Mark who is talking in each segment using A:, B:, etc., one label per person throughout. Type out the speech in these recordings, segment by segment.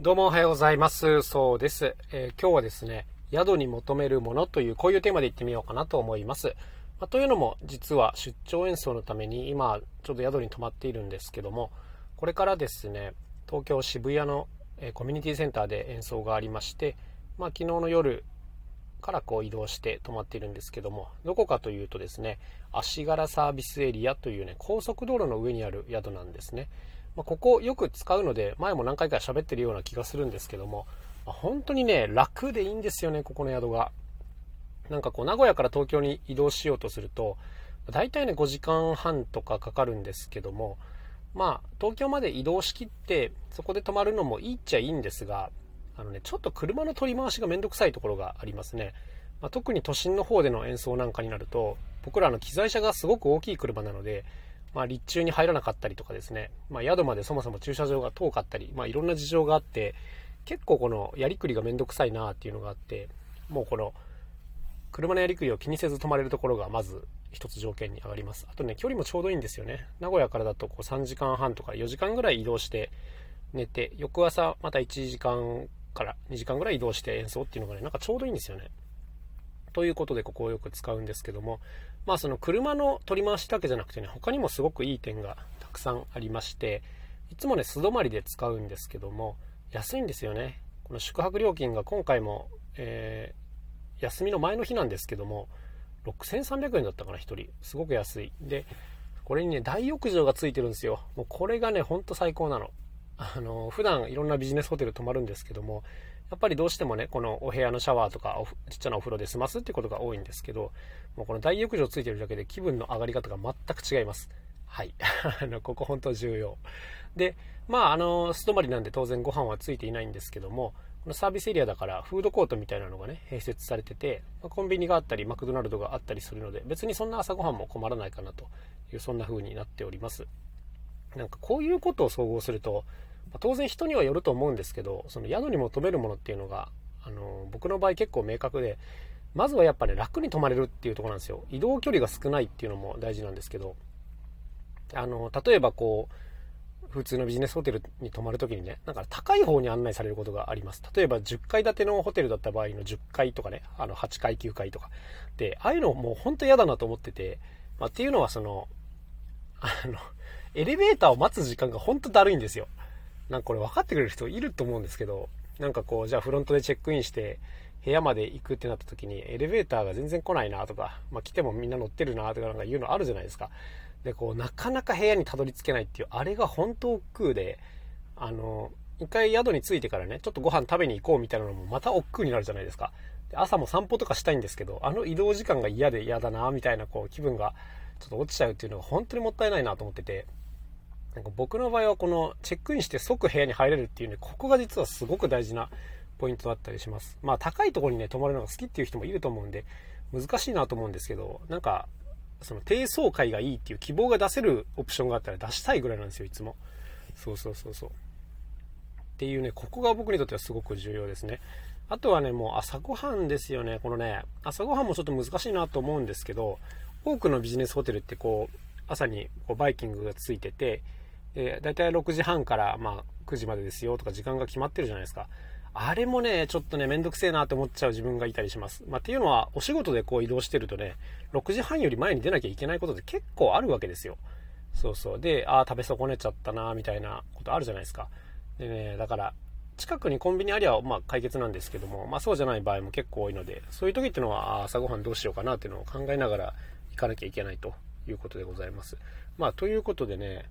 A: どうもおはようございます。そうです。えー、今日はですね、宿に求めるものというこういうテーマでいってみようかなと思います。まあ、というのも実は出張演奏のために今ちょうど宿に泊まっているんですけども、これからですね、東京渋谷の、えー、コミュニティセンターで演奏がありまして、まあ、昨日の夜からこう移動して泊まっているんですけども、どこかというとですね、足柄サービスエリアというね、高速道路の上にある宿なんですね。まあ、ここよく使うので、前も何回か喋ってるような気がするんですけども、まあ、本当にね、楽でいいんですよね、ここの宿が。なんかこう、名古屋から東京に移動しようとすると、大体ね、5時間半とかかかるんですけども、まあ、東京まで移動しきって、そこで泊まるのもいいっちゃいいんですが、あのね、ちょっと車の取り回しがめんどくさいところがありますね。まあ、特に都心の方での演奏なんかになると、僕らの機材車がすごく大きい車なので、まあ、立中に入らなかったりとかですね、まあ、宿までそもそも駐車場が遠かったり、まあ、いろんな事情があって、結構このやりくりがめんどくさいなっていうのがあって、もうこの、車のやりくりを気にせず泊まれるところがまず一つ条件に上がります。あとね、距離もちょうどいいんですよね。名古屋からだとこう3時間半とか4時間ぐらい移動して寝て、翌朝また1時間から2時間ぐらい移動して演奏っていうのがね、なんかちょうどいいんですよね。ということでここをよく使うんですけども、まあその車の取り回しだけじゃなくてね、他にもすごくいい点がたくさんありまして、いつもね、素泊まりで使うんですけども、安いんですよね。この宿泊料金が今回も、えー、休みの前の日なんですけども、6300円だったかな、1人。すごく安い。で、これにね、大浴場がついてるんですよ。もうこれがね、ほんと最高なの。あの、普段いろんなビジネスホテル泊まるんですけども、やっぱりどうしてもね、このお部屋のシャワーとかちっちゃなお風呂で済ますってことが多いんですけど、もうこの大浴場ついてるだけで気分の上がり方が全く違います。はい。あの、ここ本当重要。で、まあ、あの、素泊まりなんで当然ご飯はついていないんですけども、このサービスエリアだからフードコートみたいなのがね、併設されてて、コンビニがあったり、マクドナルドがあったりするので、別にそんな朝ごはんも困らないかなという、そんな風になっております。なんかこういうことを総合すると、当然人にはよると思うんですけど、その宿に求めるものっていうのが、あの、僕の場合結構明確で、まずはやっぱね、楽に泊まれるっていうとこなんですよ。移動距離が少ないっていうのも大事なんですけど、あの、例えばこう、普通のビジネスホテルに泊まるときにね、なんか高い方に案内されることがあります。例えば10階建てのホテルだった場合の10階とかね、あの8階、9階とか。で、ああいうのもうほんと嫌だなと思ってて、まあ、っていうのはその、あの、エレベーターを待つ時間がほんとだるいんですよ。なんかこれ分かってくれる人いると思うんですけど、なんかこう、じゃあフロントでチェックインして、部屋まで行くってなった時に、エレベーターが全然来ないなとか、まあ来てもみんな乗ってるなとかなんか言うのあるじゃないですか。で、こう、なかなか部屋にたどり着けないっていう、あれが本当億劫で、あの、一回宿に着いてからね、ちょっとご飯食べに行こうみたいなのもまた億劫になるじゃないですか。で朝も散歩とかしたいんですけど、あの移動時間が嫌で嫌だな、みたいなこう気分がちょっと落ちちゃうっていうのが本当にもったいないなと思ってて、なんか僕の場合はこのチェックインして即部屋に入れるっていうね、ここが実はすごく大事なポイントだったりします。まあ高いところにね、泊まるのが好きっていう人もいると思うんで、難しいなと思うんですけど、なんか、その低層階がいいっていう希望が出せるオプションがあったら出したいぐらいなんですよ、いつも。そうそうそうそう。っていうね、ここが僕にとってはすごく重要ですね。あとはね、もう朝ごはんですよね。このね、朝ごはんもちょっと難しいなと思うんですけど、多くのビジネスホテルってこう、朝にこうバイキングがついてて、えー、だいたい6時半から、まあ、9時までですよとか時間が決まってるじゃないですか。あれもね、ちょっとね、めんどくせえなって思っちゃう自分がいたりします。まあ、っていうのは、お仕事でこう移動してるとね、6時半より前に出なきゃいけないことって結構あるわけですよ。そうそう。で、ああ、食べ損ねちゃったな、みたいなことあるじゃないですか。でね、だから、近くにコンビニありゃ、まあ、解決なんですけども、まあ、そうじゃない場合も結構多いので、そういう時っていうのは、朝ごはんどうしようかなっていうのを考えながら行かなきゃいけないということでございます。まあ、ということでね、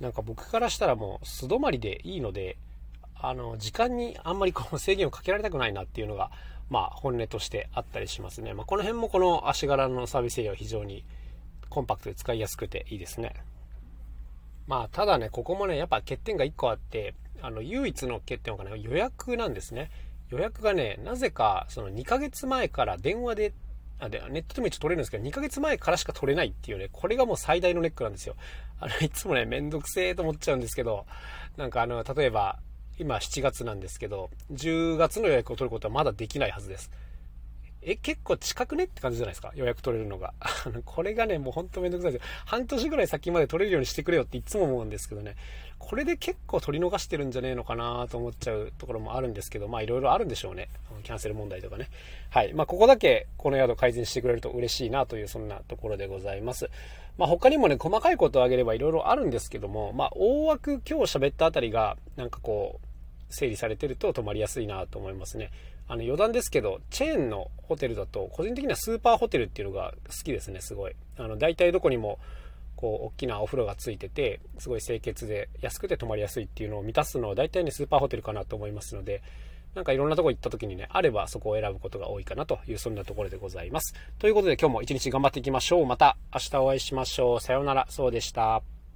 A: なんか僕からしたらもう素泊まりでいいので、あの、時間にあんまりこう制限をかけられたくないなっていうのが、まあ本音としてあったりしますね。まあこの辺もこの足柄のサービスエリアは非常にコンパクトで使いやすくていいですね。まあただね、ここもね、やっぱ欠点が1個あって、あの、唯一の欠点はね、予約なんですね。予約がね、なぜかその2ヶ月前から電話であでネットでも一応取れるんですけど、2ヶ月前からしか取れないっていうね、これがもう最大のネックなんですよ。あの、いつもね、めんどくせえと思っちゃうんですけど、なんかあの、例えば、今7月なんですけど、10月の予約を取ることはまだできないはずです。え、結構近くねって感じじゃないですか？予約取れるのが。これがね、もうほんとめんどくさいです。半年ぐらい先まで取れるようにしてくれよっていつも思うんですけどね。これで結構取り逃してるんじゃねえのかなと思っちゃうところもあるんですけど、まあいろいろあるんでしょうね。キャンセル問題とかね。はい。まあここだけこの宿改善してくれると嬉しいなというそんなところでございます。まあ他にもね、細かいことを挙げればいろいろあるんですけども、まあ大枠今日喋ったあたりが、なんかこう、整理されてると泊まりやすいなと思いますね。あの余談ですけど、チェーンのホテルだと、個人的にはスーパーホテルっていうのが好きですね、すごい。あの、大体どこにも、こう、大きなお風呂がついてて、すごい清潔で安くて泊まりやすいっていうのを満たすのは大体ね、スーパーホテルかなと思いますので、なんかいろんなとこ行った時にね、あればそこを選ぶことが多いかなという、そんなところでございます。ということで今日も一日頑張っていきましょう。また明日お会いしましょう。さようなら。そうでした。